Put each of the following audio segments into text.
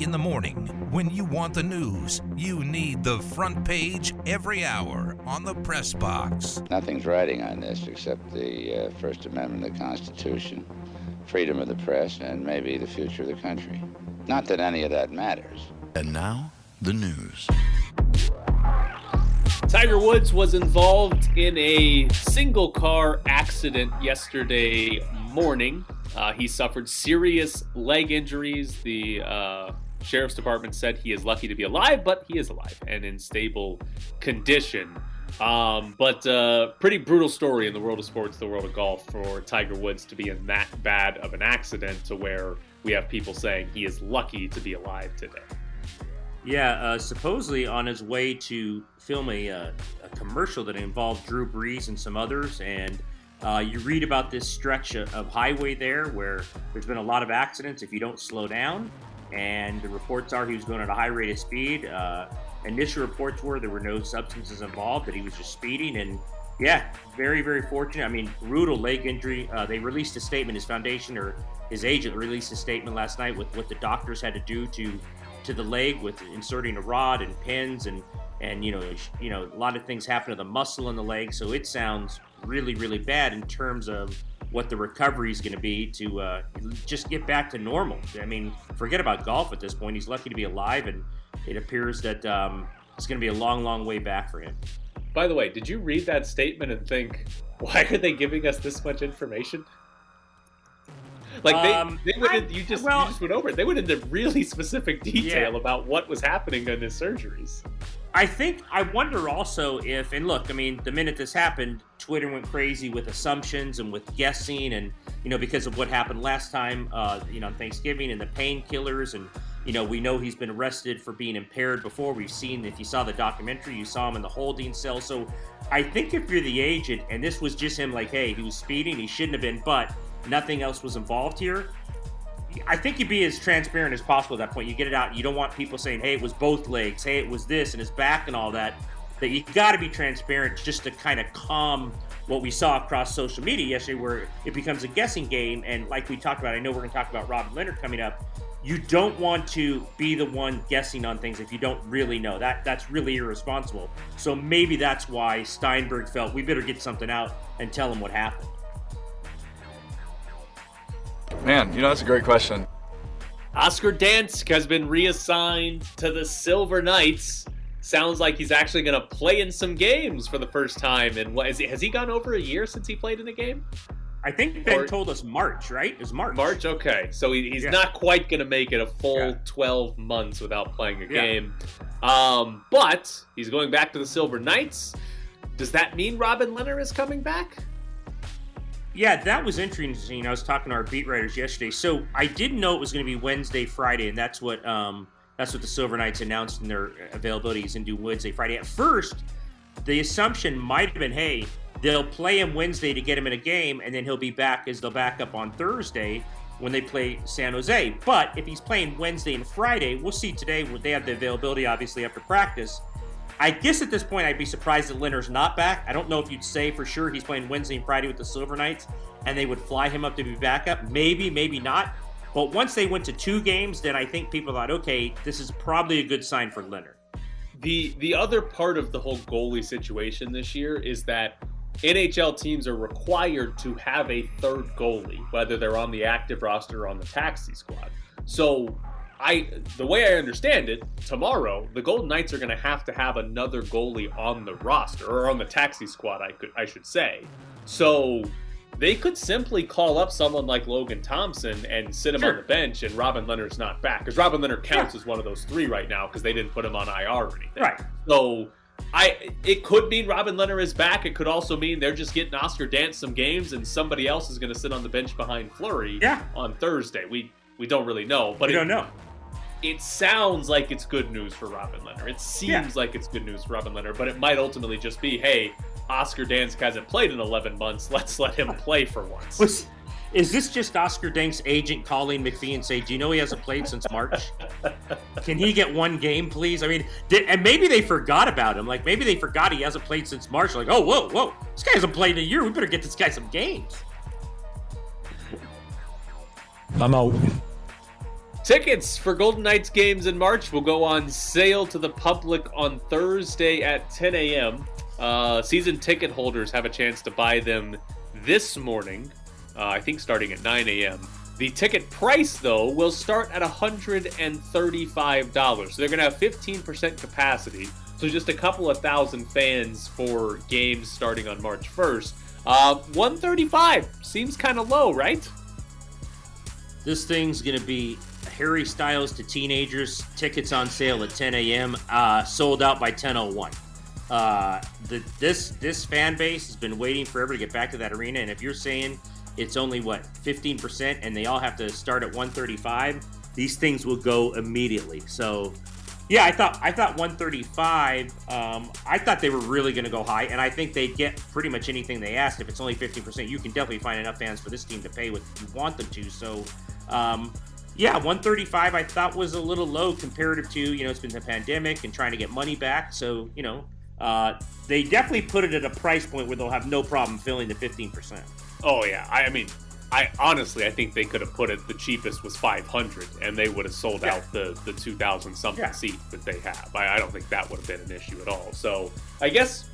In the morning, when you want the news, you need the front page every hour on the press box. Nothing's riding on this except the uh, First Amendment of the Constitution, freedom of the press, and maybe the future of the country. Not that any of that matters. And now, the news. Tiger Woods was involved in a single car accident yesterday morning. Uh, he suffered serious leg injuries. The uh, sheriff's department said he is lucky to be alive, but he is alive and in stable condition. Um, but uh, pretty brutal story in the world of sports, the world of golf, for Tiger Woods to be in that bad of an accident to where we have people saying he is lucky to be alive today. Yeah, uh, supposedly on his way to film a, uh, a, commercial that involved Drew Brees and some others, and uh, you read about this stretch of, of highway there where there's been a lot of accidents if you don't slow down and the reports are he was going at a high rate of speed. Uh, initial reports were there were no substances involved, that he was just speeding. And yeah, very, very fortunate. I mean, brutal leg injury. Uh, they released a statement, his foundation or his agent released a statement last night with what the doctors had to do to to the leg with inserting a rod and pins and and you know you know a lot of things happen to the muscle in the leg so it sounds really really bad in terms of what the recovery is going to be to uh, just get back to normal. I mean, forget about golf at this point. He's lucky to be alive, and it appears that um, it's going to be a long, long way back for him. By the way, did you read that statement and think, why are they giving us this much information? Like they, um, they went I, you just well, you just went over it. They went into really specific detail yeah. about what was happening in his surgeries. I think I wonder also if and look, I mean, the minute this happened, Twitter went crazy with assumptions and with guessing, and you know because of what happened last time, uh, you know, on Thanksgiving and the painkillers, and you know we know he's been arrested for being impaired before. We've seen if you saw the documentary, you saw him in the holding cell. So I think if you're the agent and this was just him, like, hey, he was speeding, he shouldn't have been, but nothing else was involved here. I think you'd be as transparent as possible at that point. You get it out. You don't want people saying, "Hey, it was both legs. Hey, it was this and his back and all that." That you got to be transparent just to kind of calm what we saw across social media yesterday, where it becomes a guessing game. And like we talked about, I know we're going to talk about Robin Lehner coming up. You don't want to be the one guessing on things if you don't really know. That that's really irresponsible. So maybe that's why Steinberg felt we better get something out and tell him what happened. Man, you know, that's a great question. Oscar Dansk has been reassigned to the Silver Knights. Sounds like he's actually going to play in some games for the first time. And what, he, has he gone over a year since he played in a game? I think Ben or, told us March, right? Is March. March, okay. So he, he's yeah. not quite going to make it a full yeah. 12 months without playing a yeah. game. Um, but he's going back to the Silver Knights. Does that mean Robin Lehner is coming back? Yeah, that was interesting. I was talking to our beat writers yesterday. So I didn't know it was going to be Wednesday, Friday, and that's what um, that's what the Silver Knights announced in their availability is into Wednesday, Friday. At first, the assumption might have been, hey, they'll play him Wednesday to get him in a game, and then he'll be back as the backup on Thursday when they play San Jose. But if he's playing Wednesday and Friday, we'll see today. They have the availability, obviously, after practice. I guess at this point, I'd be surprised that Lehner's not back. I don't know if you'd say for sure he's playing Wednesday and Friday with the Silver Knights, and they would fly him up to be backup. Maybe, maybe not. But once they went to two games, then I think people thought, okay, this is probably a good sign for Lehner. The the other part of the whole goalie situation this year is that NHL teams are required to have a third goalie, whether they're on the active roster or on the taxi squad. So I the way I understand it, tomorrow the Golden Knights are going to have to have another goalie on the roster or on the taxi squad. I could I should say. So they could simply call up someone like Logan Thompson and sit him sure. on the bench, and Robin Lehner's not back because Robin Lehner counts yeah. as one of those three right now because they didn't put him on IR or anything. Right. So. I it could mean Robin Lehner is back. It could also mean they're just getting Oscar Dansk some games, and somebody else is going to sit on the bench behind Fleury yeah. on Thursday. We we don't really know, but we it, don't know it sounds like it's good news for Robin Lehner. It seems yeah. like it's good news for Robin Lehner, but it might ultimately just be, hey, Oscar Dansk hasn't played in 11 months. Let's let him play for once. Was, is this just Oscar Dansk's agent calling McPhee and say, "Do you know he hasn't played since March? Can he get one game, please?" I mean, did, and maybe they forgot about him. Like maybe they forgot he hasn't played since March. Like, oh, whoa, whoa, this guy hasn't played in a year. We better get this guy some games. I'm out. Tickets for Golden Knights games in March will go on sale to the public on Thursday at 10 a.m. Uh, season ticket holders have a chance to buy them this morning, uh, I think starting at 9 a.m. The ticket price, though, will start at $135. So they're going to have 15% capacity. So just a couple of thousand fans for games starting on March 1st. Uh, 135 seems kind of low, right? This thing's going to be Harry Styles to teenagers. Tickets on sale at 10 a.m. Uh, sold out by 10:01. Uh, the, this this fan base has been waiting forever to get back to that arena, and if you're saying it's only what 15% and they all have to start at 135, these things will go immediately. So yeah, I thought I thought 135. Um, I thought they were really going to go high, and I think they'd get pretty much anything they asked. If it's only 15%, you can definitely find enough fans for this team to pay what you want them to. So, um, yeah, 135 I thought was a little low comparative to you know it's been the pandemic and trying to get money back. So you know uh, they definitely put it at a price point where they'll have no problem filling the 15%. Oh yeah, I, I mean I honestly, I think they could have put it. The cheapest was 500, and they would have sold yeah. out the the 2,000 something yeah. seat that they have. I, I, don't think that would have been an issue at all. So I guess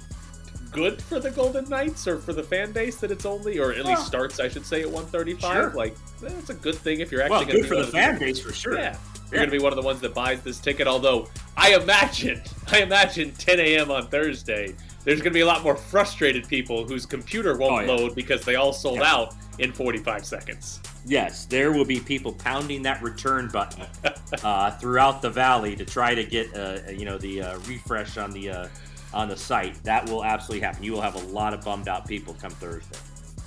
good for the Golden Knights or for the fan base that it's only, or at least starts, I should say, at 135. Sure. Like that's a good thing if you're actually well, going to for the fan base for sure. Yeah. You're going to be one of the ones that buys this ticket. Although I imagine, I imagine 10 a.m. on Thursday, there's going to be a lot more frustrated people whose computer won't oh, yeah. load because they all sold yeah. out in 45 seconds. Yes, there will be people pounding that return button uh, throughout the valley to try to get uh, you know the uh, refresh on the uh, on the site. That will absolutely happen. You will have a lot of bummed out people come Thursday.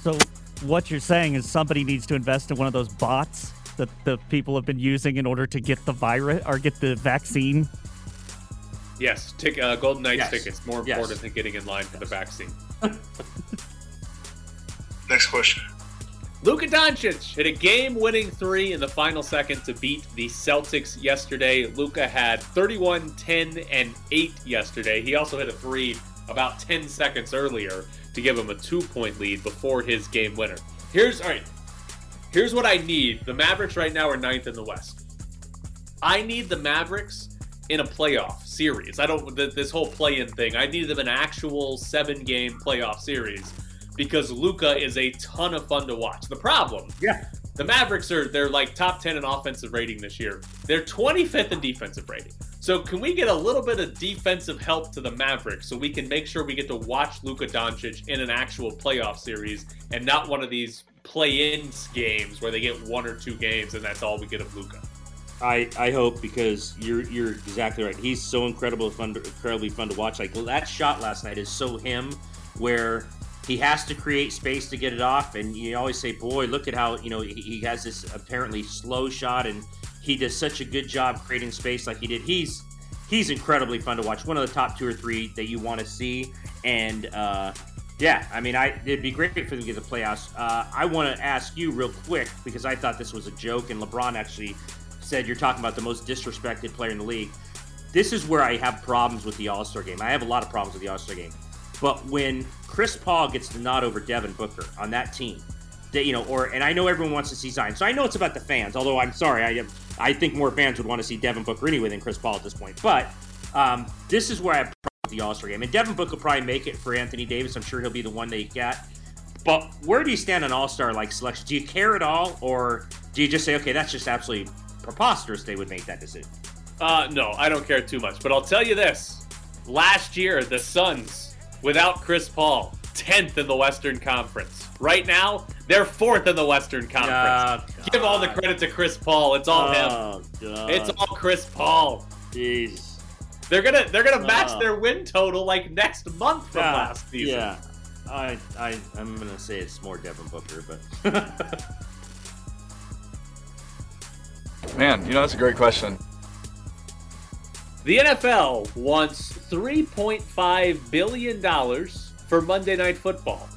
So what you're saying is somebody needs to invest in one of those bots that the people have been using in order to get the virus or get the vaccine. Yes, tick, uh, Golden Knights yes. tickets more yes. important than getting in line for the vaccine. Next question. Luka Doncic hit a game-winning three in the final second to beat the Celtics yesterday. Luka had 31, 10, and 8 yesterday. He also hit a three about 10 seconds earlier to give him a two-point lead before his game winner. Here's all right. Here's what I need. The Mavericks right now are ninth in the West. I need the Mavericks in a playoff series. I don't this whole play-in thing. I need them an actual seven-game playoff series because Luka is a ton of fun to watch. The problem, yeah, the Mavericks are they're like top 10 in offensive rating this year. They're 25th in defensive rating. So can we get a little bit of defensive help to the Mavericks so we can make sure we get to watch Luka Doncic in an actual playoff series and not one of these play-in games where they get one or two games and that's all we get of Luka. I, I hope because you're you're exactly right. He's so incredible fun, to, incredibly fun to watch. Like that shot last night is so him, where he has to create space to get it off. And you always say, boy, look at how, you know, he has this apparently slow shot and he does such a good job creating space like he did. He's he's incredibly fun to watch. One of the top two or three that you want to see. And uh, yeah, I mean, I it'd be great for them to get the playoffs. Uh, I want to ask you real quick because I thought this was a joke, and LeBron actually said you're talking about the most disrespected player in the league. This is where I have problems with the All Star game. I have a lot of problems with the All Star game. But when Chris Paul gets the nod over Devin Booker on that team, that you know, or and I know everyone wants to see Zion, so I know it's about the fans. Although I'm sorry, I I think more fans would want to see Devin Booker anyway than Chris Paul at this point. But um, this is where I the All Star game, and Devin Booker will probably make it for Anthony Davis. I'm sure he'll be the one they get. But where do you stand on All Star like selection? Do you care at all, or do you just say, okay, that's just absolutely preposterous? They would make that decision. Uh, no, I don't care too much. But I'll tell you this: last year, the Suns without Chris Paul, 10th in the Western Conference. Right now, they're fourth in the Western Conference. Oh, Give all the credit to Chris Paul. It's all oh, him. Ah, God. It's all Chris Paul. Jeez. They're gonna they're gonna match uh, their win total like next month from yeah, last season. Yeah. I I I'm gonna say it's more Devin Booker, but Man, you know that's a great question. The NFL wants $3.5 billion for Monday Night Football.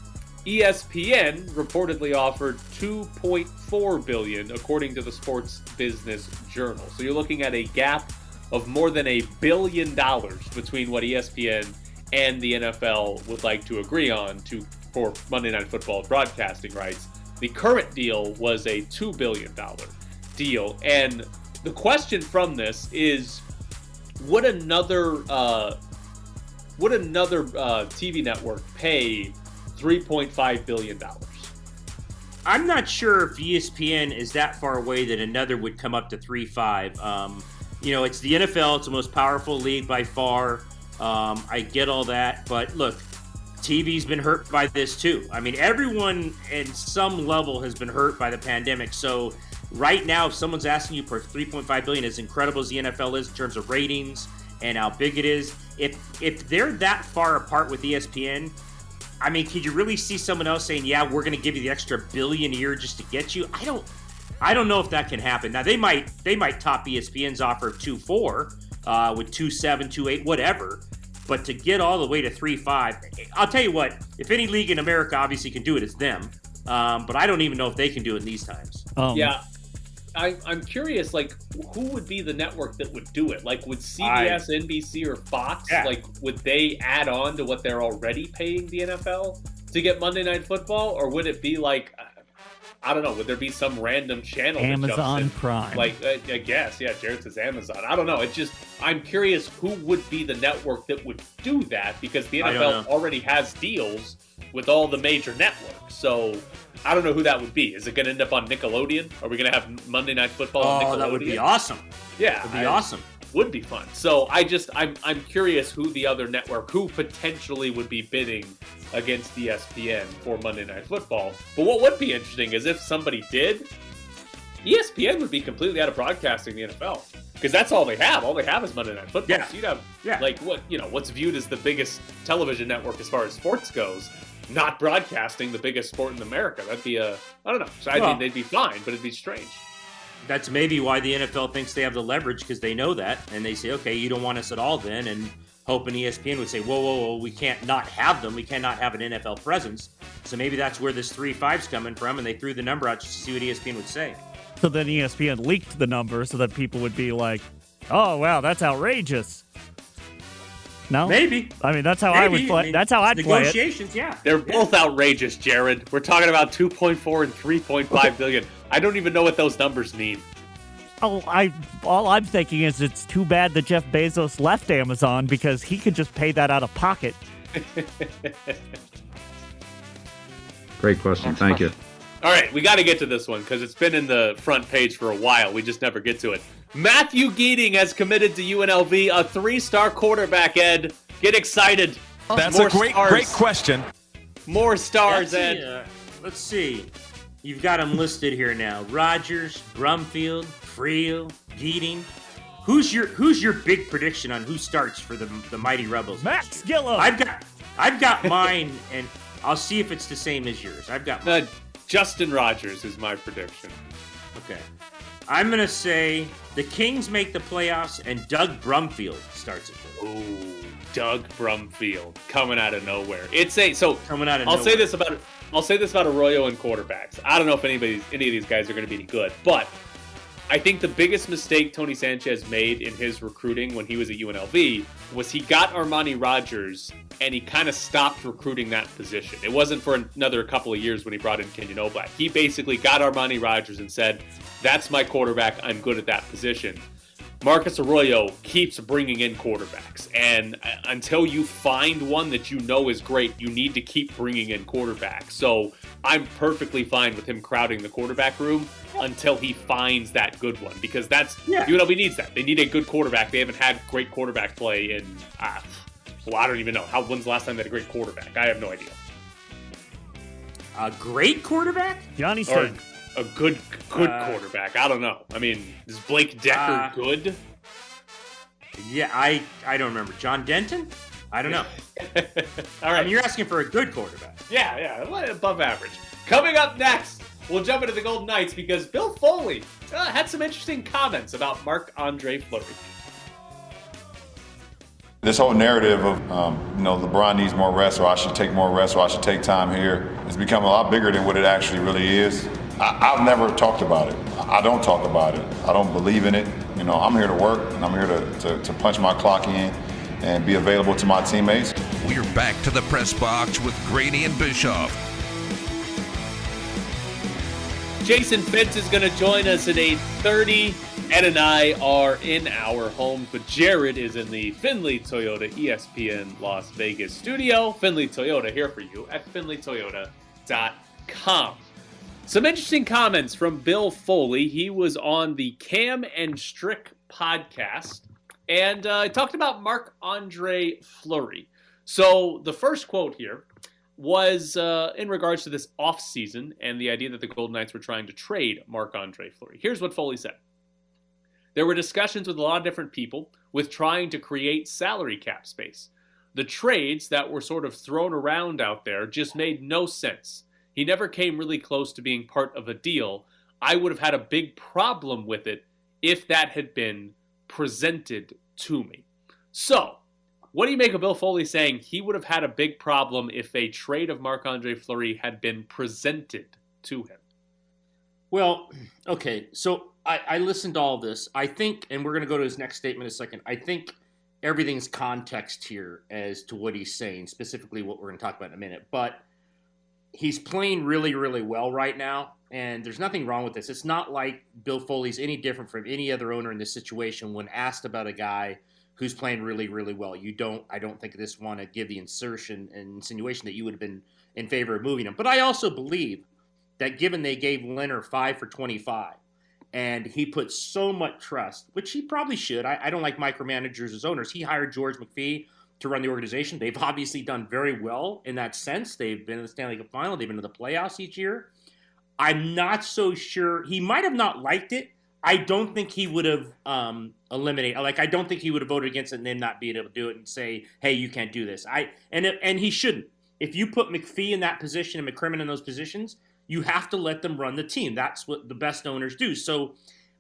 ESPN reportedly offered 2.4 billion according to the Sports Business Journal. So you're looking at a gap of more than a billion dollars between what ESPN and the NFL would like to agree on to for Monday Night Football broadcasting rights. The current deal was a $2 billion deal and the question from this is would another uh, would another uh, TV network pay 3.5 billion dollars? I'm not sure if ESPN is that far away that another would come up to three five. Um, you know, it's the NFL; it's the most powerful league by far. Um, I get all that, but look, TV's been hurt by this too. I mean, everyone at some level has been hurt by the pandemic. So right now, if someone's asking you for 3.5 billion, as incredible as the NFL is in terms of ratings and how big it is, if if they're that far apart with ESPN, I mean, could you really see someone else saying, "Yeah, we're going to give you the extra billion a year just to get you"? I don't, I don't know if that can happen. Now they might, they might top ESPN's offer of two four, uh, with two seven, two eight, whatever. But to get all the way to three five, I'll tell you what. If any league in America obviously can do it, it's them. Um, but I don't even know if they can do it in these times. Um, Yeah. I, I'm curious, like, who would be the network that would do it? Like, would CBS, NBC, or Fox, Yeah. like, would they add on to what they're already paying the NFL to get Monday Night Football, or would it be like, I don't know, would there be some random channel? Amazon in? Prime. Like, I, I guess, yeah, Jared says Amazon. I don't know. It's just, I'm curious who would be the network that would do that because the NFL already has deals with all the major networks. So I don't know who that would be. Is it going to end up on Nickelodeon? Are we going to have Monday Night Football on Nickelodeon? Oh, that would be awesome. Yeah, That would be I- awesome. Would be fun. So I just, I'm, I'm curious who the other network, who potentially would be bidding against ESPN for Monday Night Football. But what would be interesting is if somebody did, ESPN would be completely out of broadcasting the NFL because that's all they have. All they have is Monday Night Football. Yeah. So you'd have Yeah. like what you know what's viewed as the biggest television network as far as sports goes, not broadcasting the biggest sport in America. That'd be a I don't know. So I Well- think they'd be fine, but it'd be strange. That's maybe why the NFL thinks they have the leverage because they know that, and they say, okay, you don't want us at all then, and hoping E ESPN would say, whoa, whoa, whoa, we can't not have them. We cannot have an NFL presence. So maybe that's where this three five's coming from, and they threw the number out just to see what ESPN would say. So then ESPN leaked the number so that people would be like, "Oh wow, that's outrageous." No, Maybe. I mean, that's how I would Maybe. play. mean, that's how I'd play it. Negotiations, yeah. They're both outrageous, Jared. We're talking about 2.4 and 3.5 billion. I don't even know what those numbers mean. Oh, I all I'm thinking is it's too bad that Jeff Bezos left Amazon because he could just pay that out of pocket. Great question. Thank you. All right, we got to get to this one because it's been in the front page for a while. We just never get to it. Matthew Geeding has committed to UNLV, a three-star quarterback. Ed, get excited. That's More a great, stars. great question. More stars, That's Ed. it, uh, let's see. You've got them listed here now: Rogers, Brumfield, Friel, Geeding. Who's your Who's your big prediction on who starts for the the mighty Rebels? Max Gilliam. I've got I've got mine, and I'll see if it's the same as yours. I've got mine. Uh, Justin Rogers is my prediction. Okay. I'm gonna say the Kings make the playoffs, and Doug Brumfield starts it. Ooh, Doug Brumfield coming out of nowhere. It's a so Coming out of I'll say this about I'll say this about Arroyo and quarterbacks. I don't know if anybody any of these guys are going to be any good, but I think the biggest mistake Tony Sanchez made in his recruiting when he was at UNLV was he got Armani Rogers and he kind of stopped recruiting that position. It wasn't for another couple of years when he brought in Kenyon Oblad. He basically got Armani Rogers and said, "That's my quarterback. I'm good at that position." Marcus Arroyo keeps bringing in quarterbacks, and uh, until you find one that you know is great, you need to keep bringing in quarterbacks. So I'm perfectly fine with him crowding the quarterback room until he finds that good one, because that's Yeah. UNLV needs that. They need a good quarterback. They haven't had great quarterback play in, uh, well, I don't even know how. When's the last time they had a great quarterback? I have no idea. A great quarterback? Johnny Or Stain. A good, good Uh, quarterback. I don't know. I mean, is Blake Decker Uh, good? Yeah, I I don't remember. John Denton? I don't know. All right. I mean, you're asking for a good quarterback. Yeah, yeah, above average. Coming up next, we'll jump into the Golden Knights because Bill Foley uh, had some interesting comments about Marc Andre Fleury. This whole narrative of, um, you know, LeBron needs more rest, or I should take more rest, or I should take time here, has become a lot bigger than what it actually really is. I, I've never talked about it. I don't talk about it. I don't believe in it. You know, I'm here to work, and I'm here to, to, to punch my clock in and be available to my teammates. We're back to the press box with Graney and Bischoff. Jason Fitz is going to join us at a 30 Ed and I are in our home, but Jared is in the Findlay Toyota ESPN Las Vegas studio. Findlay Toyota here for you at findlaytoyota.com. Some interesting comments from Bill Foley. He was on the Cam and Strick podcast and uh, talked about Marc Andre Fleury. So the first quote here was uh, in regards to this offseason and the idea that the Golden Knights were trying to trade Marc Andre Fleury. Here's what Foley said. There were discussions with a lot of different people with trying to create salary cap space. The trades that were sort of thrown around out there just made no sense. He never came really close to being part of a deal. I would have had a big problem with it if that had been presented to me. So, what do you make of Bill Foley saying he would have had a big problem if a trade of Marc Andre Fleury had been presented to him? Well, okay. So I, I listened to all this. I think, and we're going to go to his next statement in a second. I think everything's context here as to what he's saying, specifically what we're going to talk about in a minute. But he's playing really, really well right now, and there's nothing wrong with this. It's not like Bill Foley's any different from any other owner in this situation when asked about a guy who's playing really, really well. You don't, I don't think this want to give the insertion and insinuation that you would have been in favor of moving him. But I also believe that given they gave Lehner five for 25, and he put so much trust, which he probably should. I, I don't like micromanagers as owners. He hired George McPhee to run the organization. They've obviously done very well in that sense. They've been in the Stanley Cup final, they've been to the playoffs each year. I'm not so sure. He might have not liked it. I don't think he would have um, eliminated. Like, I don't think he would have voted against it and then not being able to do it and say, "Hey, you can't do this." I and and he shouldn't. If you put McPhee in that position and McCrimmon in those positions, you have to let them run the team. That's what the best owners do. So,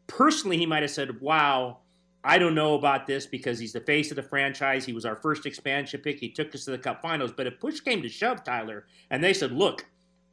personally, he might have said, "Wow." I don't know about this because he's the face of the franchise. He was our first expansion pick. He took us to the Cup Finals. But if push came to shove, Tyler, and they said, "Look,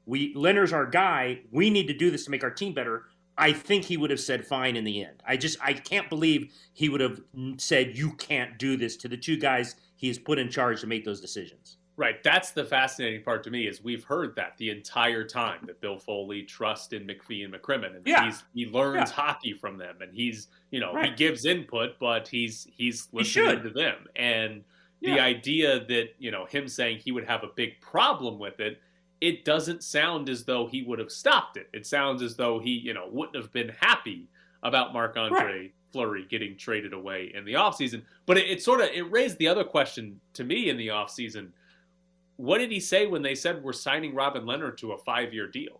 we Lehner's our guy. We need to do this to make our team better." I think he would have said fine in the end. I just I can't believe he would have said you can't do this to the two guys he has put in charge to make those decisions. Right. That's the fascinating part to me is we've heard that the entire time that Bill Foley trusts in McPhee and McCrimmon, and yeah. he's he learns Yeah. hockey from them, and he's you know Right. he gives input, but he's he's listening should. to them, and the idea that you know him saying he would have a big problem with it, it doesn't sound as though he would have stopped it. It sounds as though he you know wouldn't have been happy about Marc Andre Fleury getting traded away in the offseason. But it, it sort of it raised the other question to me in the offseason what did he say when they said we're signing Robin Lehner to a five year deal?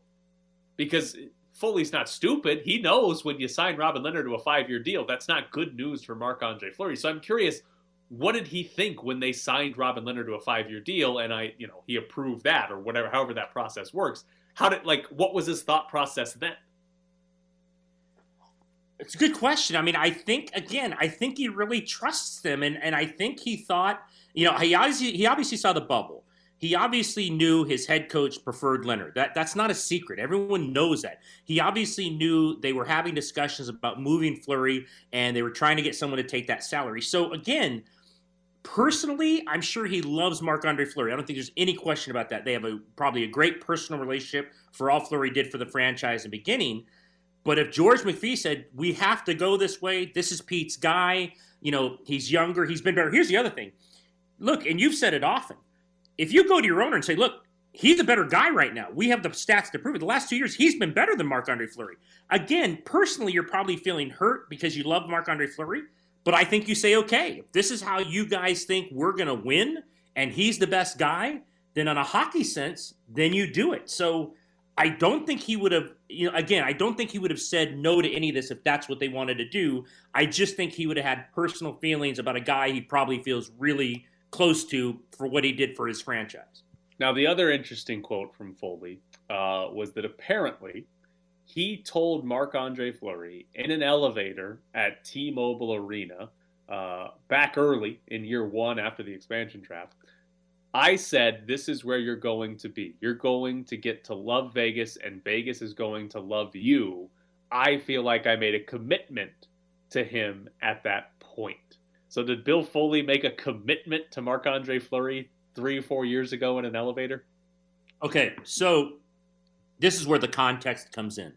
Because Foley's not stupid. He knows when you sign Robin Lehner to a five year deal, that's not good news for Marc Andre Fleury. So I'm curious, what did he think when they signed Robin Lehner to a five year deal and I, you know, he approved that or whatever, however that process works? How did, like, what was his thought process then? It's a good question. I mean, I think again, I think he really trusts them, and and I think he thought, you know, he obviously he obviously saw the bubble. He obviously knew his head coach preferred Lehner. That that's not a secret. Everyone knows that. He obviously knew they were having discussions about moving Fleury, and they were trying to get someone to take that salary. So again, personally, I'm sure he loves Marc Andre Fleury. I don't think there's any question about that. They have a probably a great personal relationship for all Fleury did for the franchise in the beginning. But if George McPhee said, we have to go this way, this is Pete's guy, you know, he's younger, he's been better. Here's the other thing. Look, and you've said it often. If you go to your owner and say, look, he's a better guy right now, we have the stats to prove it. The last two years, he's been better than Marc Andre Fleury. Again, personally, you're probably feeling hurt because you love Marc Andre Fleury. But I think you say, okay, if this is how you guys think we're going to win and he's the best guy, then on a hockey sense, then you do it. So I don't think he would have, you know, again, I don't think he would have said no to any of this if that's what they wanted to do. I just think he would have had personal feelings about a guy he probably feels really close to for what he did for his franchise. Now, the other interesting quote from Foley uh, was that apparently he told Marc Andre Fleury in an elevator at T Mobile Arena uh, back early in year one after the expansion draft. I said, This is where you're going to be. You're going to get to love Vegas, and Vegas is going to love you. I feel like I made a commitment to him at that point. So, did Bill Foley make a commitment to Marc Andre Fleury three or four years ago in an elevator? Okay, so this is where the context comes in.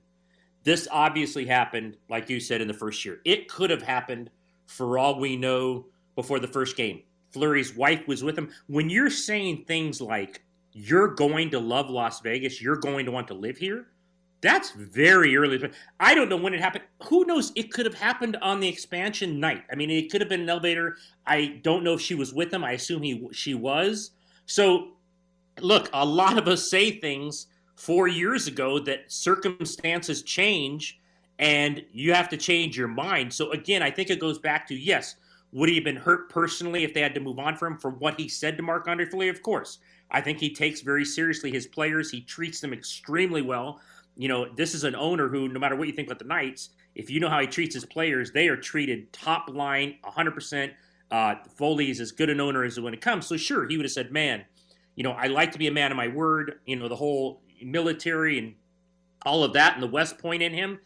This obviously happened, like you said, in the first year. It could have happened for all we know before the first game. Fleury's wife was with him. When you're saying things like, you're going to love Las Vegas, you're going to want to live here, that's very early. I don't know when it happened. Who knows? It could have happened on the expansion night. I mean, it could have been an elevator. I don't know if she was with him. I assume he she was. So, look, a lot of us say things four years ago that circumstances change and you have to change your mind. So, again, I think it goes back to yes, would he have been hurt personally if they had to move on from him for what he said to Marc Andre Fleury? Of course. I think he takes very seriously his players. He treats them extremely well. You know, this is an owner who, no matter what you think about the Knights, if you know how he treats his players, they are treated top line, 100%. Uh, Foley is as good an owner as when it comes. So, sure, he would have said, man, you know, I like to be a man of my word. You know, the whole military and all of that and the West Point in him.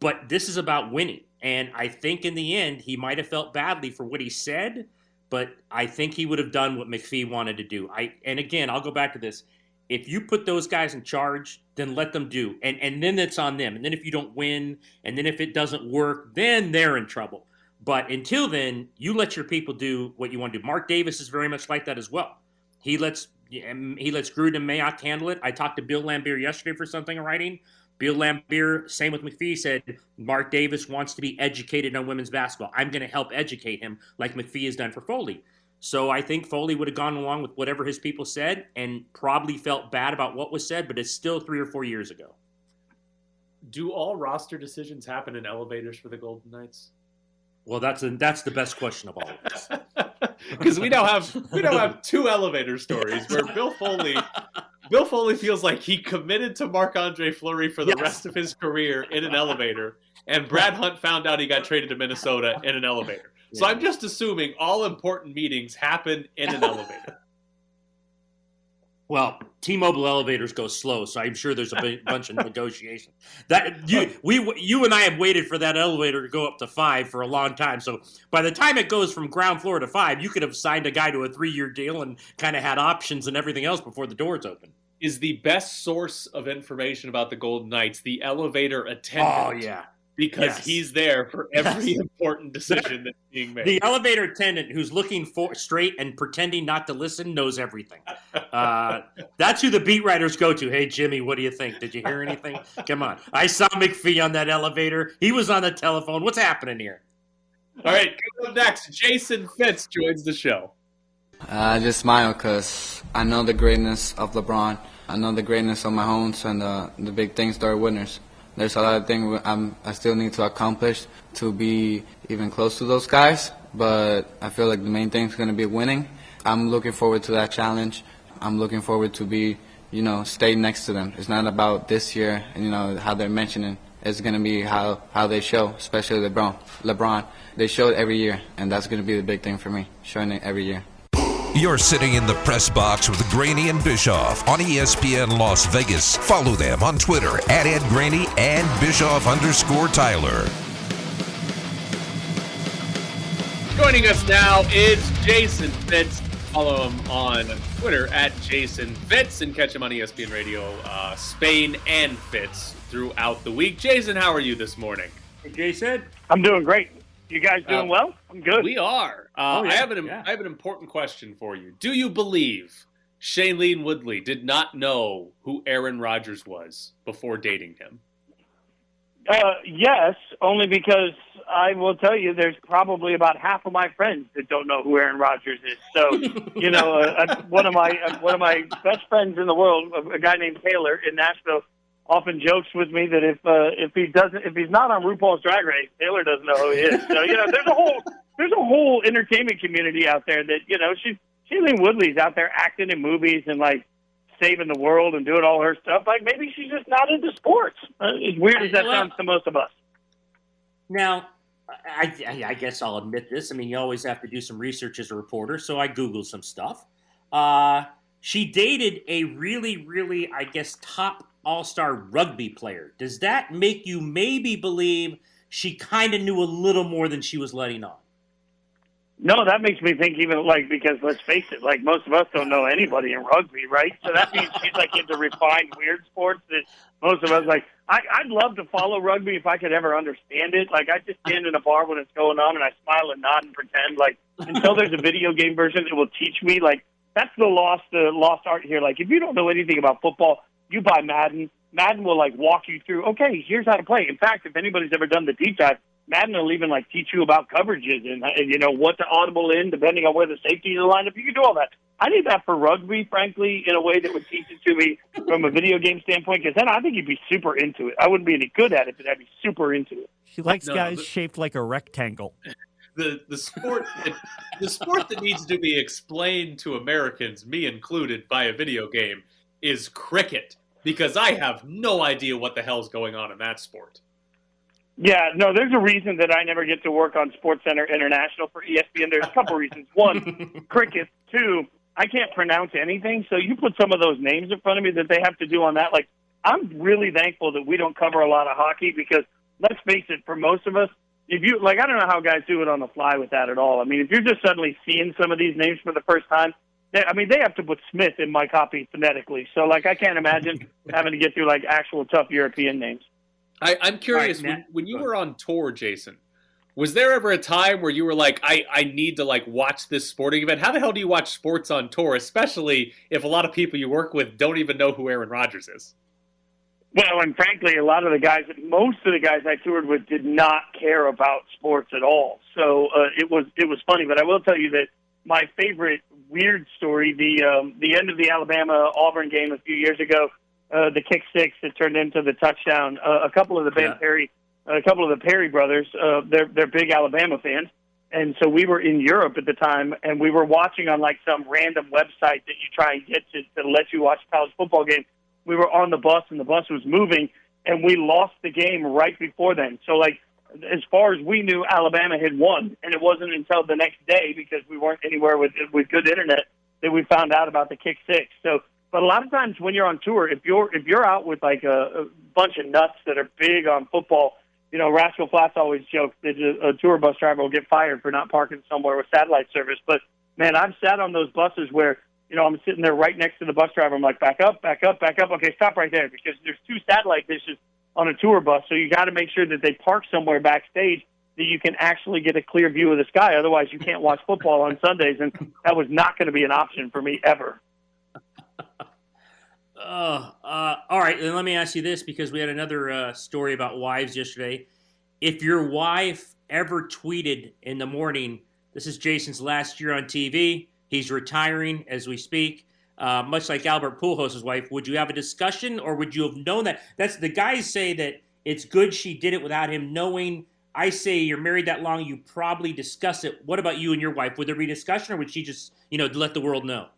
But this is about winning. And I think in the end, he might have felt badly for what he said, but I think he would have done what McPhee wanted to do. I and again, I'll go back to this. If you put those guys in charge, then let them do. And and then it's on them. And then if you don't win, and then if it doesn't work, then they're in trouble. But until then, you let your people do what you want to do. Mark Davis is very much like that as well. He lets um, he lets Gruden and Mayock handle it. I talked to Bill Laimbeer yesterday for something I'm writing. Bill Laimbeer, same with McPhee, said Mark Davis wants to be educated on women's basketball. I'm going to help educate him like McPhee has done for Foley. So I think Foley would have gone along with whatever his people said and probably felt bad about what was said, but it's still three or four years ago. Do all roster decisions happen in elevators for the Golden Knights? Well, that's a, that's the best question of all because we now have we now have two elevator stories where Bill Foley Bill Foley feels like he committed to Marc Andre Fleury for the yes. rest of his career in an elevator, and Brad Hunt found out he got traded to Minnesota in an elevator. So I'm just assuming all important meetings happen in an elevator. Well, T-Mobile elevators go slow, so I'm sure there's a b- bunch of negotiation. That you, we, you and I have waited for that elevator to go up to five for a long time. So by the time it goes from ground floor to five, you could have signed a guy to a three-year deal and kind of had options and everything else before the doors open. Is the best source of information about the Golden Knights the elevator attendant? Oh yeah, because yes. he's there for every yes. important decision that's being made. The elevator attendant who's looking for straight and pretending not to listen knows everything. Uh, that's who the beat writers go to. Hey Jimmy, what do you think? Did you hear anything? Come on, I saw McPhee on that elevator. He was on the telephone. What's happening here? All right, coming up next, Jason Fitz joins the show. I just smile because I know the greatness of LeBron. I know the greatness of my homes and uh, the big things that are winners. There's a lot of things I'm, I still need to accomplish to be even close to those guys, but I feel like the main thing is going to be winning. I'm looking forward to that challenge. I'm looking forward to be, you know, stay next to them. It's not about this year and, you know, how they're mentioning. It's going to be how, how they show, especially LeBron. LeBron, they show it every year, and that's going to be the big thing for me, showing it every year. You're sitting in the press box with Graney and Bischoff on ESPN Las Vegas. Follow them on Twitter at Ed Graney and Bischoff underscore Tyler. Joining us now is Jason Fitz. Follow him on Twitter at Jason Fitz and catch him on ESPN Radio uh, Spain and Fitz throughout the week. Jason, how are you this morning? Hey, Jason. I'm doing great. You guys doing uh, well? I'm good. We are. Uh, oh, yeah. I have an yeah. I have an important question for you. Do you believe Shailene Woodley did not know who Aaron Rodgers was before dating him? Uh, yes, only because I will tell you, there's probably about half of my friends that don't know who Aaron Rodgers is. So, you know, uh, uh, one of my uh, one of my best friends in the world, a guy named Taylor in Nashville, often jokes with me that if uh, if he doesn't if he's not on RuPaul's Drag Race, Taylor doesn't know who he is. So you know, there's a whole there's a whole entertainment community out there that you know she's Shailene Woodley's out there acting in movies and like saving the world and doing all her stuff. Like maybe she's just not into sports. Uh, as weird as that well, sounds to most of us. Now, I, I, I, guess I'll admit this. I mean, you always have to do some research as a reporter, so I googled some stuff. Uh, she dated a really, really, I guess, top all star rugby player. Does that make you maybe believe she kind of knew a little more than she was letting on? No, that makes me think even like because let's face it, like most of us don't know anybody in rugby, right? So that means she's like into refined weird sports that most of us like. I, I'd love to follow rugby if I could ever understand it. Like I just stand in a bar when it's going on and I smile and nod and pretend. Like until there's a video game version that will teach me. Like that's the lost the lost art here. Like if you don't know anything about football, you buy Madden. Madden will like walk you through. Okay, here's how to play. In fact, if anybody's ever done the deep dive, Madden will even like teach you about coverages and, and you know what to audible in depending on where the safeties are lined up. You can do all that. I need that for rugby, frankly, in a way that would teach it to me from a video game standpoint. Because then I think you'd be super into it. I wouldn't be any good at it, but I'd be super into it. She likes No, guys but- shaped like a rectangle. the the sport the sport that needs to be explained to Americans, me included, by a video game is cricket because I have no idea what the hell's going on in that sport. Yeah, no, there's a reason that I never get to work on Sports Center International for ESPN. There's a couple reasons. One, cricket. Two, I can't pronounce anything. So you put some of those names in front of me that they have to do on that. Like, I'm really thankful that we don't cover a lot of hockey because let's face it, for most of us, if you like, I don't know how guys do it on the fly with that at all. I mean, if you're just suddenly seeing some of these names for the first time, they, I mean, they have to put Smith in my copy phonetically. So, like, I can't imagine having to get through like actual tough European names. I, I'm curious right, when, when you were on tour, Jason. Was there ever a time where you were like, I, I need to like watch this sporting event? How the hell do you watch sports on tour, especially if a lot of people you work with don't even know who Aaron Rodgers is? Well, and frankly, a lot of the guys, most of the guys I toured with, did not care about sports at all. So uh, it was it was funny. But I will tell you that my favorite weird story the um, the end of the Alabama Auburn game a few years ago, uh, the kick six that turned into the touchdown. Uh, a couple of the Band Yeah. Perry, a couple of the Perry brothers, uh, they're they're big Alabama fans. And so we were in Europe at the time, and we were watching on like some random website that you try and get to, to let you watch a college football game we were on the bus and the bus was moving and we lost the game right before then. So like as far as we knew Alabama had won and it wasn't until the next day because we weren't anywhere with with good internet that we found out about the kick six. So but a lot of times when you're on tour if you're if you're out with like a, a bunch of nuts that are big on football, you know, Rascal Flatts always jokes that a, tour bus driver will get fired for not parking somewhere with satellite service. But man, I've sat on those buses where you know, I'm sitting there right next to the bus driver. I'm like, back up, back up, back up. Okay, stop right there because there's two satellite dishes on a tour bus. So you got to make sure that they park somewhere backstage that you can actually get a clear view of the sky. Otherwise, you can't watch football on Sundays. And that was not going to be an option for me ever. Uh, uh, all right, then let me ask you this because we had another uh, story about wives yesterday. If your wife ever tweeted in the morning, this is Jason's last year on TV, he's retiring as we speak, uh, much like Albert Pujols' wife, would you have a discussion or would you have known that? That's the guys say that it's good she did it without him knowing. I say you're married that long, you probably discuss it. What about you and your wife? Would there be discussion or would she just, you know, let the world know?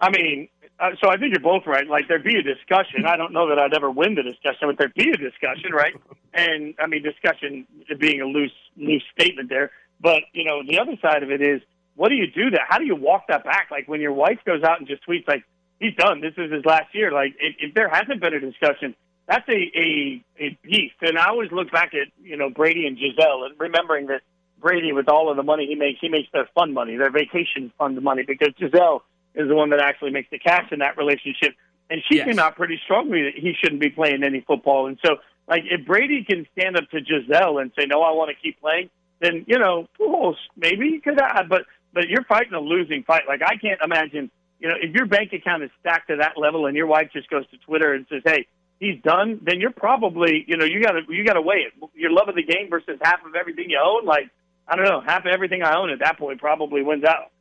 I mean, uh, so I think you're both right. Like there'd be a discussion. I don't know that I'd ever win the discussion, but there'd be a discussion, right? And I mean, discussion being a loose, loose statement there. But you know, the other side of it is, what do you do that? How do you walk that back? Like when your wife goes out and just tweets like, "He's done. This is his last year." Like if, if there hasn't been a discussion, that's a a a beast. And I always look back at you know Brady and Gisele and remembering that Brady, with all of the money he makes, he makes their fun money, their vacation fund money, because Gisele is the one that actually makes the cash in that relationship. And she Yes. came out pretty strongly that he shouldn't be playing any football. And so, like, if Brady can stand up to Gisele and say, "No, I want to keep playing," then you know, Pujols maybe he could have. But but you're fighting a losing fight. Like I can't imagine. You know, if your bank account is stacked to that level and your wife just goes to Twitter and says, "Hey, he's done," then you're probably, you know, you got to you got to weigh it. Your love of the game versus half of everything you own. Like I don't know, half of everything I own at that point probably wins out.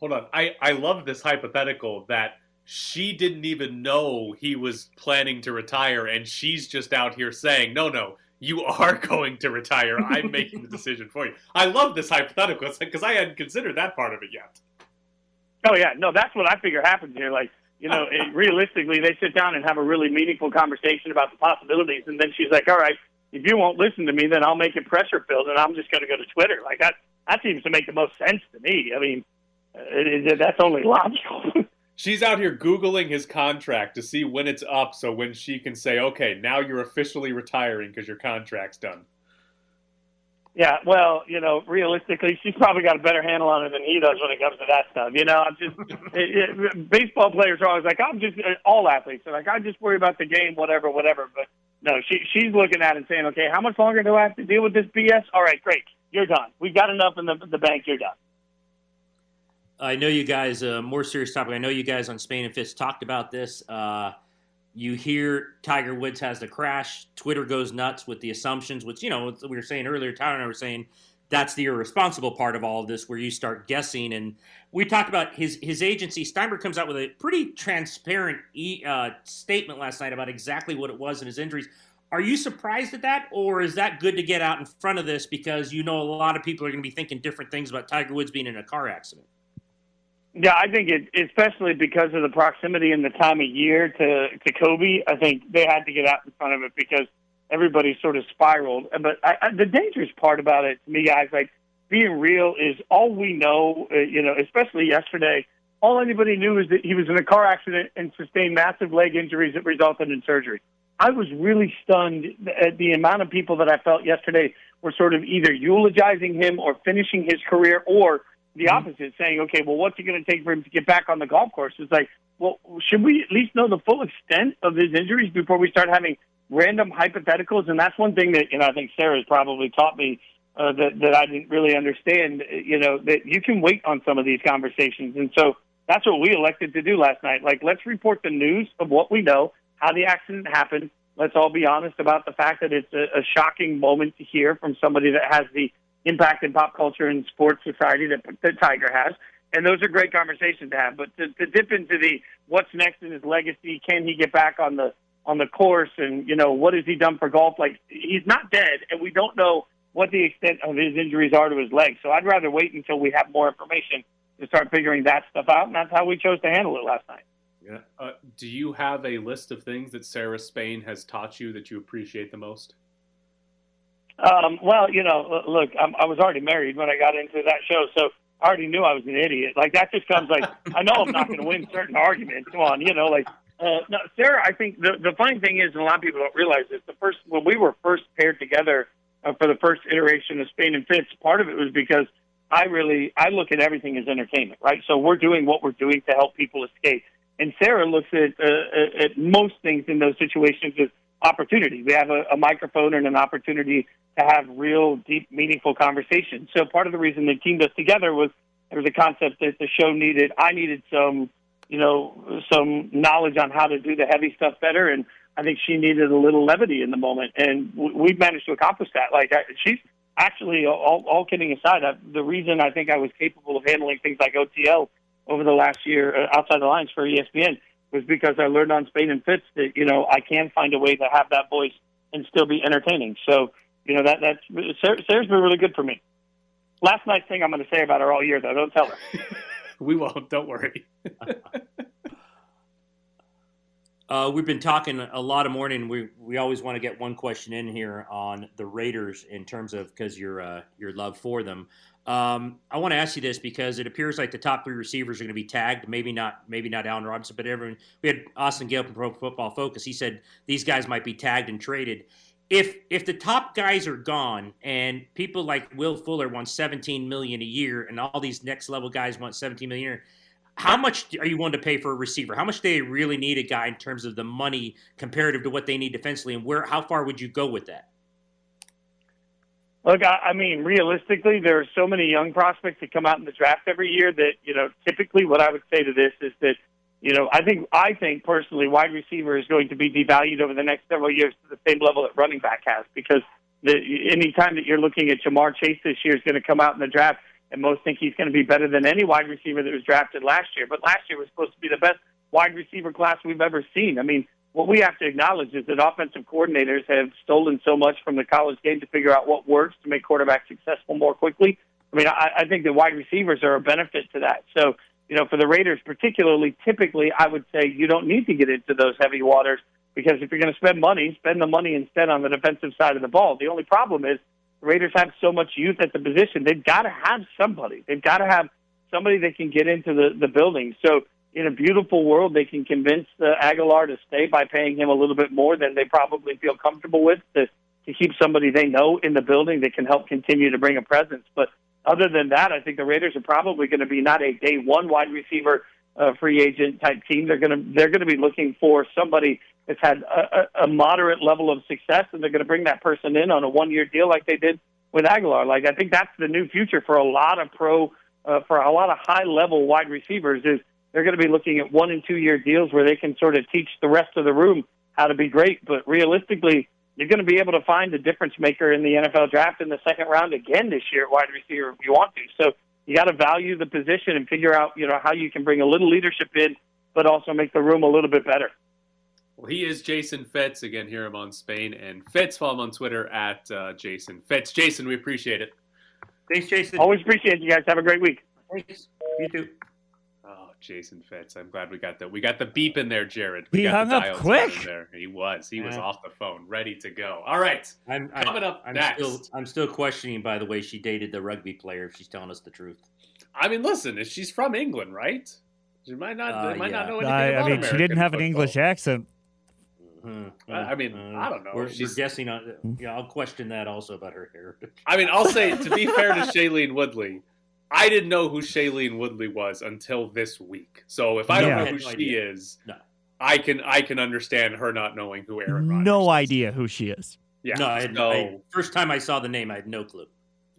Hold on. I, I love this hypothetical that she didn't even know he was planning to retire, and she's just out here saying, no, no, you are going to retire. I'm making the decision for you. I love this hypothetical because I hadn't considered that part of it yet. Oh yeah, no, that's what I figure happens here. Like, you know, it, realistically, they sit down and have a really meaningful conversation about the possibilities, and then she's like, "All right, if you won't listen to me, then I'll make it pressure filled, and I'm just going to go to Twitter." Like that, that seems to make the most sense to me. I mean, it, it, that's only logical. She's out here Googling his contract to see when it's up so when she can say, okay, now you're officially retiring because your contract's done. Yeah, well, you know, realistically, she's probably got a better handle on it than he does when it comes to that stuff. You know, I'm just it, it, baseball players are always like, I'm just uh, all athletes are like, I just worry about the game, whatever, whatever. But no, she she's looking at it and saying, okay, how much longer do I have to deal with this BS? All right, great, you're done. We've got enough in the the bank. You're done. I know you guys. Uh, more serious topic. I know you guys on Spain and Fitz talked about this. Uh, you hear Tiger Woods has the crash. Twitter goes nuts with the assumptions, which, you know, we were saying earlier, Tyler and I were saying that's the irresponsible part of all of this where you start guessing. And we talked about his, his agency. Steinberg comes out with a pretty transparent e, uh, statement last night about exactly what it was and his injuries. Are you surprised at that, or is that good to get out in front of this because you know a lot of people are going to be thinking different things about Tiger Woods being in a car accident? Yeah, I think it, especially because of the proximity and the time of year to to Kobe, I think they had to get out in front of it because everybody sort of spiraled. But I, I, the dangerous part about it to me, guys, like being real, is all we know. Uh, you know, especially yesterday, all anybody knew is that he was in a car accident and sustained massive leg injuries that resulted in surgery. I was really stunned at the amount of people that I felt yesterday were sort of either eulogizing him or finishing his career or the mm-hmm. opposite, saying, okay, well, what's it going to take for him to get back on the golf course? It's like, well, should we at least know the full extent of his injuries before we start having random hypotheticals? And that's one thing that, you know, I think Sarah's probably taught me uh, that, that I didn't really understand, you know, that you can wait on some of these conversations. And so that's what we elected to do last night. Like, let's report the news of what we know, how the accident happened. Let's all be honest about the fact that it's a, a shocking moment to hear from somebody that has the impact in pop culture and sports society that, that Tiger has. And those are great conversations to have. But to, to dip into the what's next in his legacy, can he get back on the on the course, and you know what has he done for golf? Like he's not dead, and we don't know what the extent of his injuries are to his legs. So I'd rather wait until we have more information to start figuring that stuff out, and that's how we chose to handle it last night. Yeah. Uh, do you have a list of things that Sarah Spain has taught you that you appreciate the most? Um, well, you know, look, I'm, I was already married when I got into that show, so I already knew I was an idiot. Like that just comes like I know I'm not going to win certain arguments. Come on, you know, like uh, no, Sarah. I think the the funny thing is, and a lot of people don't realize this. The first when we were first paired together uh, for the first iteration of Spain and Fitz, part of it was because I really I look at everything as entertainment, right? So we're doing what we're doing to help people escape, and Sarah looks at uh, at most things in those situations as opportunity. We have a, a microphone and an opportunity to have real, deep, meaningful conversations. So part of the reason they teamed us together was there was a concept that the show needed. I needed some, you know, some knowledge on how to do the heavy stuff better, and I think she needed a little levity in the moment, and we've managed to accomplish that. Like I, she's actually, all, all kidding aside, I, the reason I think I was capable of handling things like OTL over the last year uh, outside the lines for ESPN was because I learned on Spain and Fitz that you know I can find a way to have that voice and still be entertaining. So you know that that's Sarah's been really good for me. Last nice thing I'm going to say about her all year, though. Don't tell her. we won't. Don't worry. uh, we've been talking a lot of morning. We we always want to get one question in here on the Raiders in terms of because your uh, your love for them. Um, I want to ask you this because it appears like the top three receivers are going to be tagged. Maybe not, maybe not Allen Robinson, but everyone. We had Austin Gayle from Pro Football Focus. He said these guys might be tagged and traded if if the top guys are gone and people like Will Fuller want 17 million a year and all these next level guys want 17 million a year, how much are you willing to pay for a receiver? How much do they really need a guy in terms of the money comparative to what they need defensively, and where how far would you go with that? Look, I, I mean, realistically, there are so many young prospects that come out in the draft every year that you know. Typically, what I would say to this is that you know, I think I think personally, wide receiver is going to be devalued over the next several years to the same level that running back has because the any time that you're looking at Ja'Marr Chase this year is going to come out in the draft, and most think he's going to be better than any wide receiver that was drafted last year. But last year was supposed to be the best wide receiver class we've ever seen. I mean, what we have to acknowledge is that offensive coordinators have stolen so much from the college game to figure out what works to make quarterbacks successful more quickly. I mean, I, I think that wide receivers are a benefit to that. So you know, for the Raiders particularly, typically I would say you don't need to get into those heavy waters because if you're going to spend money, spend the money instead on the defensive side of the ball. The only problem is the Raiders have so much youth at the position. They've got to have somebody. They've got to have somebody that can get into the, the building. So in a beautiful world, they can convince uh, Agholor to stay by paying him a little bit more than they probably feel comfortable with to to keep somebody they know in the building that can help continue to bring a presence. But other than that, I think the Raiders are probably going to be not a day one wide receiver uh, free agent type team. They're going to they're going to be looking for somebody that's had a, a moderate level of success, and they're going to bring that person in on a one year deal like they did with Agholor. Like I think that's the new future for a lot of pro uh, for a lot of high level wide receivers is they're going to be looking at one and two year deals where they can sort of teach the rest of the room how to be great. But realistically, you're going to be able to find a difference maker in the NFL draft in the second round again this year at wide receiver if you want to. So you got to value the position and figure out, you know, how you can bring a little leadership in, but also make the room a little bit better. Well, he is Jason Fitz. Again, here him on Spain. And Fitz, follow him on Twitter at uh, Jason Fitz. Jason, we appreciate it. Thanks, Jason. Always appreciate you guys. Have a great week. Thanks. You too. Jason Fitz. I'm glad we got the we got the beep in there, Jared. We He got hung the up quick. There. He was. He was Yeah. off the phone, ready to go. All right. I'm, I, Coming up I'm next. Still, I'm still questioning, by the way, she dated the rugby player. If she's telling us the truth. I mean, listen, if she's from England, right? She might not. Uh, they might not know anything I, about I mean, she didn't American have an. English accent. I- I mean, I don't know. We're, we're She's- guessing on. Yeah, I'll question that also about her heritage. I mean, I'll say to be fair to Shailene Woodley, I didn't know who Shailene Woodley was until this week. So if I don't Yeah. know who no she idea. is, No. I can I can understand her not knowing who Aaron Rodgers. No is. idea who she is. Yeah. No, I had, so, I, first time I saw the name, I had no clue.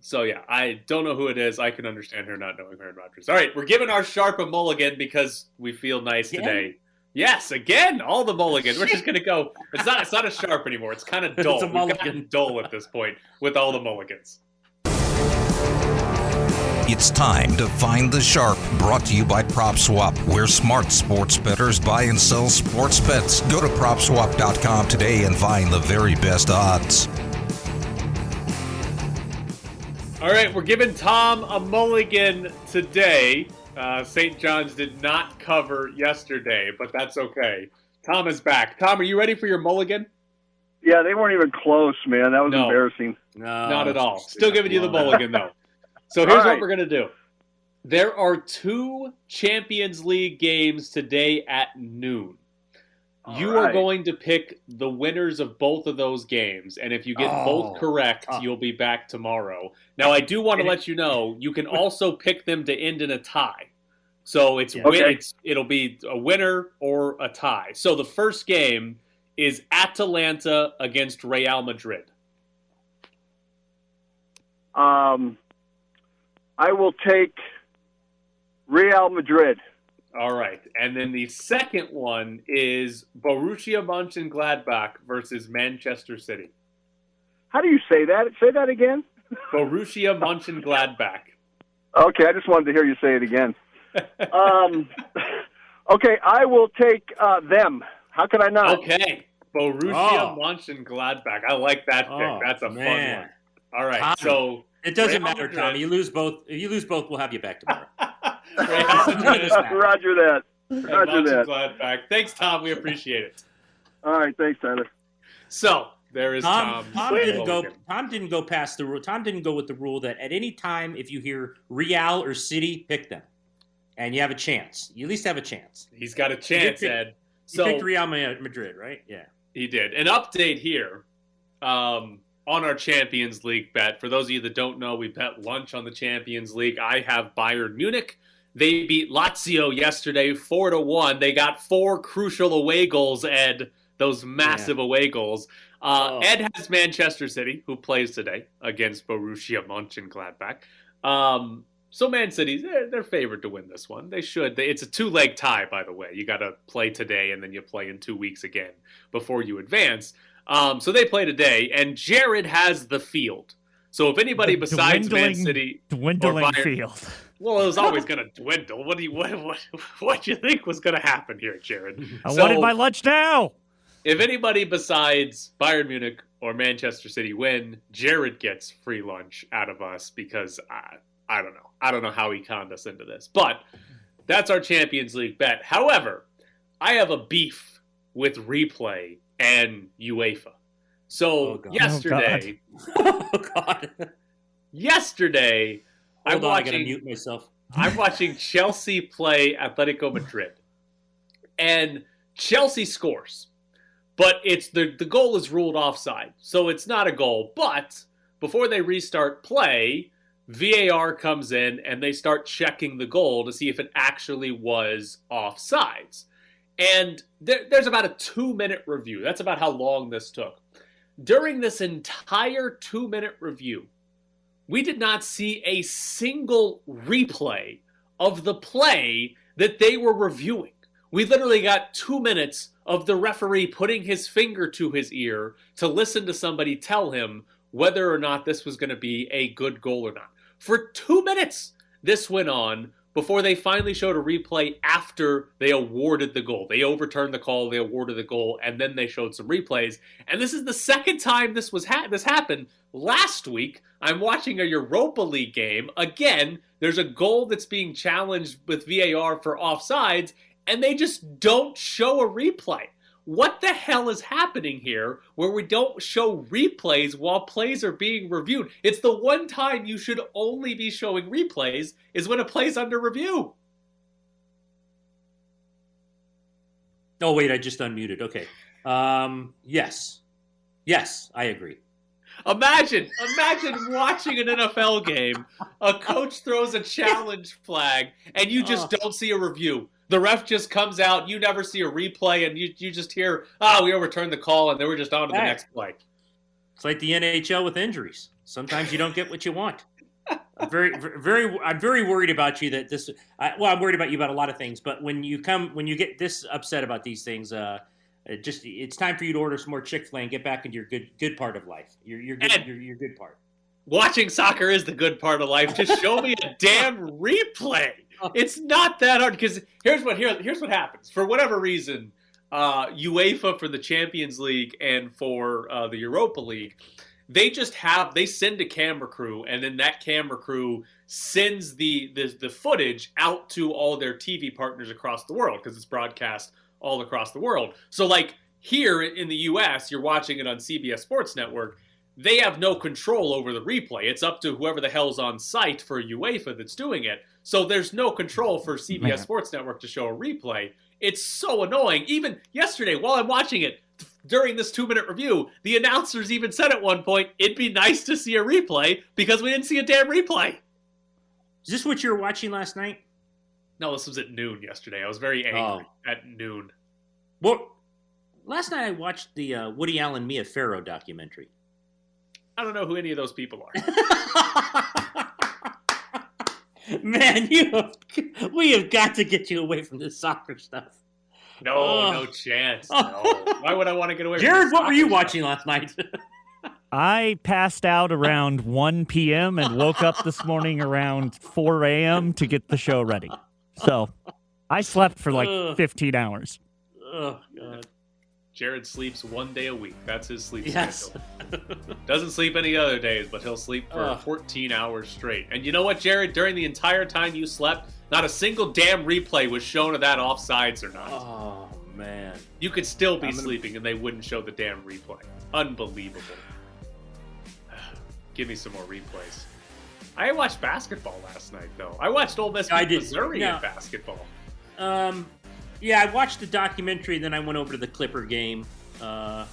so yeah, I don't know who it is. I can understand her not knowing Aaron Rodgers. All right, we're giving our sharp a mulligan because we feel nice Again? today. Yes, again, all the mulligans. We're just gonna go. It's not. It's not a sharp anymore. It's kind of dull. It's a We've gotten mulligan. dull at this point with all the mulligans. It's time to find the sharp. Brought to you by PropSwap, where smart sports bettors buy and sell sports bets. Go to PropSwap.com today and find the very best odds. All right, we're giving Tom a mulligan today. Uh, St. John's did not cover yesterday, but that's okay. Tom is back. Tom, are you ready for your mulligan? Yeah, they weren't even close, man. That was No. embarrassing. No, Not at all. Still giving you the Wow. mulligan, though. So here's All what we're going to do there are two Champions League games today at noon. All you are going to pick the winners of both of those games, and if you get Oh. both correct, you'll be back tomorrow. Now, I do want to let you know you can also pick them to end in a tie. So it's, Yeah. win, Okay. it's it'll be a winner or a tie. So the first game is Atalanta against Real Madrid. Um, I will take Real Madrid. All right, and then the second one is Borussia Mönchengladbach versus Manchester City. How do you say that? Say that again. Borussia Mönchengladbach. Okay, I just wanted to hear you say it again. Um, okay, I will take uh, them. How could I not? Okay, Borussia Oh. Mönchengladbach. I like that pick. Oh, That's a fun one. All right, Tommy. so It doesn't Real matter, Madrid. Tommy. You lose both. If you lose both, we'll have you back tomorrow. Roger that. and Roger that. Mönchengladbach. Thanks, Tom. We appreciate it. All right, thanks, Tyler. So there is Tom, Tom. Tom didn't go. Tom didn't go past the rule. Tom didn't go with the rule that at any time, if you hear Real or City, pick them, and you have a chance. You at least have a chance. He's got a chance, pick- Ed. You So picked Real Madrid, right? Yeah. He did. An update here um, on our Champions League bet. For those of you that don't know, we bet lunch on the Champions League. I have Bayern Munich. They beat Lazio yesterday, four to one. They got four crucial away goals. Ed, those massive away goals. Uh, Oh. Ed has Manchester City, who plays today against Borussia Mönchengladbach. Um, so Man City, they're, they're favored to win this one. They should. They, it's a two-leg tie, by the way. You got to play today, and then you play in two weeks again before you advance. Um, so they play today, and Jared has the field. So if anybody The besides Man City, Dwindling Bayern- field. well, it was always going to dwindle. What do you what what what do you think was going to happen here, Jared? I So- wanted my lunch now. if anybody besides Bayern Munich or Manchester City win, Jared gets free lunch out of us because I, I don't know. I don't know how he conned us into this. But that's our Champions League bet. However, I have a beef with replay and UEFA. So Oh, God. Oh, yesterday, oh God. yesterday, I'm Hold on, I gotta watching mute myself. I'm watching Chelsea play Atletico Madrid. And Chelsea scores. but it's the the goal is ruled offside, so it's not a goal. But before they restart play, VAR comes in and they start checking the goal to see if it actually was offsides. And there, there's about a two minute review. That's about how long this took. During this entire two minute review, we did not see a single replay of the play that they were reviewing. We literally got two minutes of the referee putting his finger to his ear to listen to somebody tell him whether or not this was going to be a good goal or not. For two minutes, this went on before they finally showed a replay after they awarded the goal. They overturned the call, they awarded the goal, and then they showed some replays. And this is the second time this was ha- this happened. Last week, I'm watching a Europa League game. Again, there's a goal that's being challenged with VAR for offsides, and they just don't show a replay. What the hell is happening here where we don't show replays while plays are being reviewed? It's the one time you should only be showing replays is when a play's under review. Oh wait, I just unmuted. Okay. Um, yes. Yes, I agree. Imagine, imagine watching an NFL game. A coach throws a challenge flag, and you just don't see a review. The ref just comes out. You never see a replay, and you you just hear, "Ah, we overturned the call, and then we're just on to the Hey. next play." It's like the NHL with injuries. Sometimes you don't get what you want. I'm very, very, I'm very worried about you that this. I, well, I'm worried about you about a lot of things, but when you come, when you get this upset about these things, uh, it just it's time for you to order some more Chick Fil A and get back into your good, good part of life. Your, your good, your, your good part. Watching soccer is the good part of life. Just show me a damn replay. It's not that hard because here's what here, here's what happens. For whatever reason, uh, UEFA for the Champions League and for uh, the Europa League, they just have they send a camera crew, and then that camera crew sends the the, the footage out to all their TV partners across the world because it's broadcast all across the world. So like here in the US, you're watching it on CBS Sports Network they have no control over the replay. It's up to whoever the hell's on site for UEFA that's doing it. So there's no control for CBS Man. Sports Network to show a replay. It's so annoying. Even yesterday, while I'm watching it, during this two minute review, the announcers even said at one point, it'd be nice to see a replay because we didn't see a damn replay. Is this what you were watching last night? No, this was at noon yesterday. I was very angry at noon. Well, last night I watched the uh, Woody Allen Mia Farrow documentary. I don't know who any of those people are. Man, you have, we have got to get you away from this soccer stuff. No, Oh. no chance. No. Why would I want to get away from Jared, what were you soccer watching last night? I passed out around 1 p.m. and woke up this morning around 4 a.m. to get the show ready. So I slept for like 15 hours. oh God. Jared sleeps one day a week. That's his sleep Yes. schedule. Doesn't sleep any other days, but he'll sleep for Ugh. 14 hours straight. And you know what, Jared? During the entire time you slept, not a single damn replay was shown of that offsides or not. Oh man. You could still be gonna- sleeping and they wouldn't show the damn replay. Unbelievable. Give me some more replays. I watched basketball last night, though. I watched Ole Miss I did- Missouri no. in basketball. Um, yeah, I watched the documentary, then I went over to the Clipper game. Uh,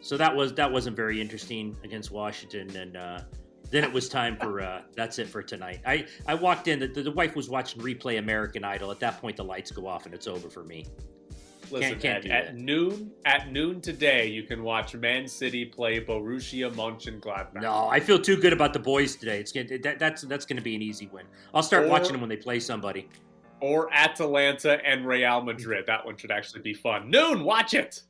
so that was that wasn't very interesting against Washington, and uh, then it was time for uh, that's it for tonight. I I walked in, the, the wife was watching replay American Idol. At that point, the lights go off and it's over for me. Listen, can't at, do at noon at noon today, you can watch Man City play Borussia Mönchengladbach. No, I feel too good about the boys today. It's that, that's that's going to be an easy win. I'll start Or- watching them when they play somebody. Or Atalanta and Real Madrid. That one should actually be fun. Noon, watch it.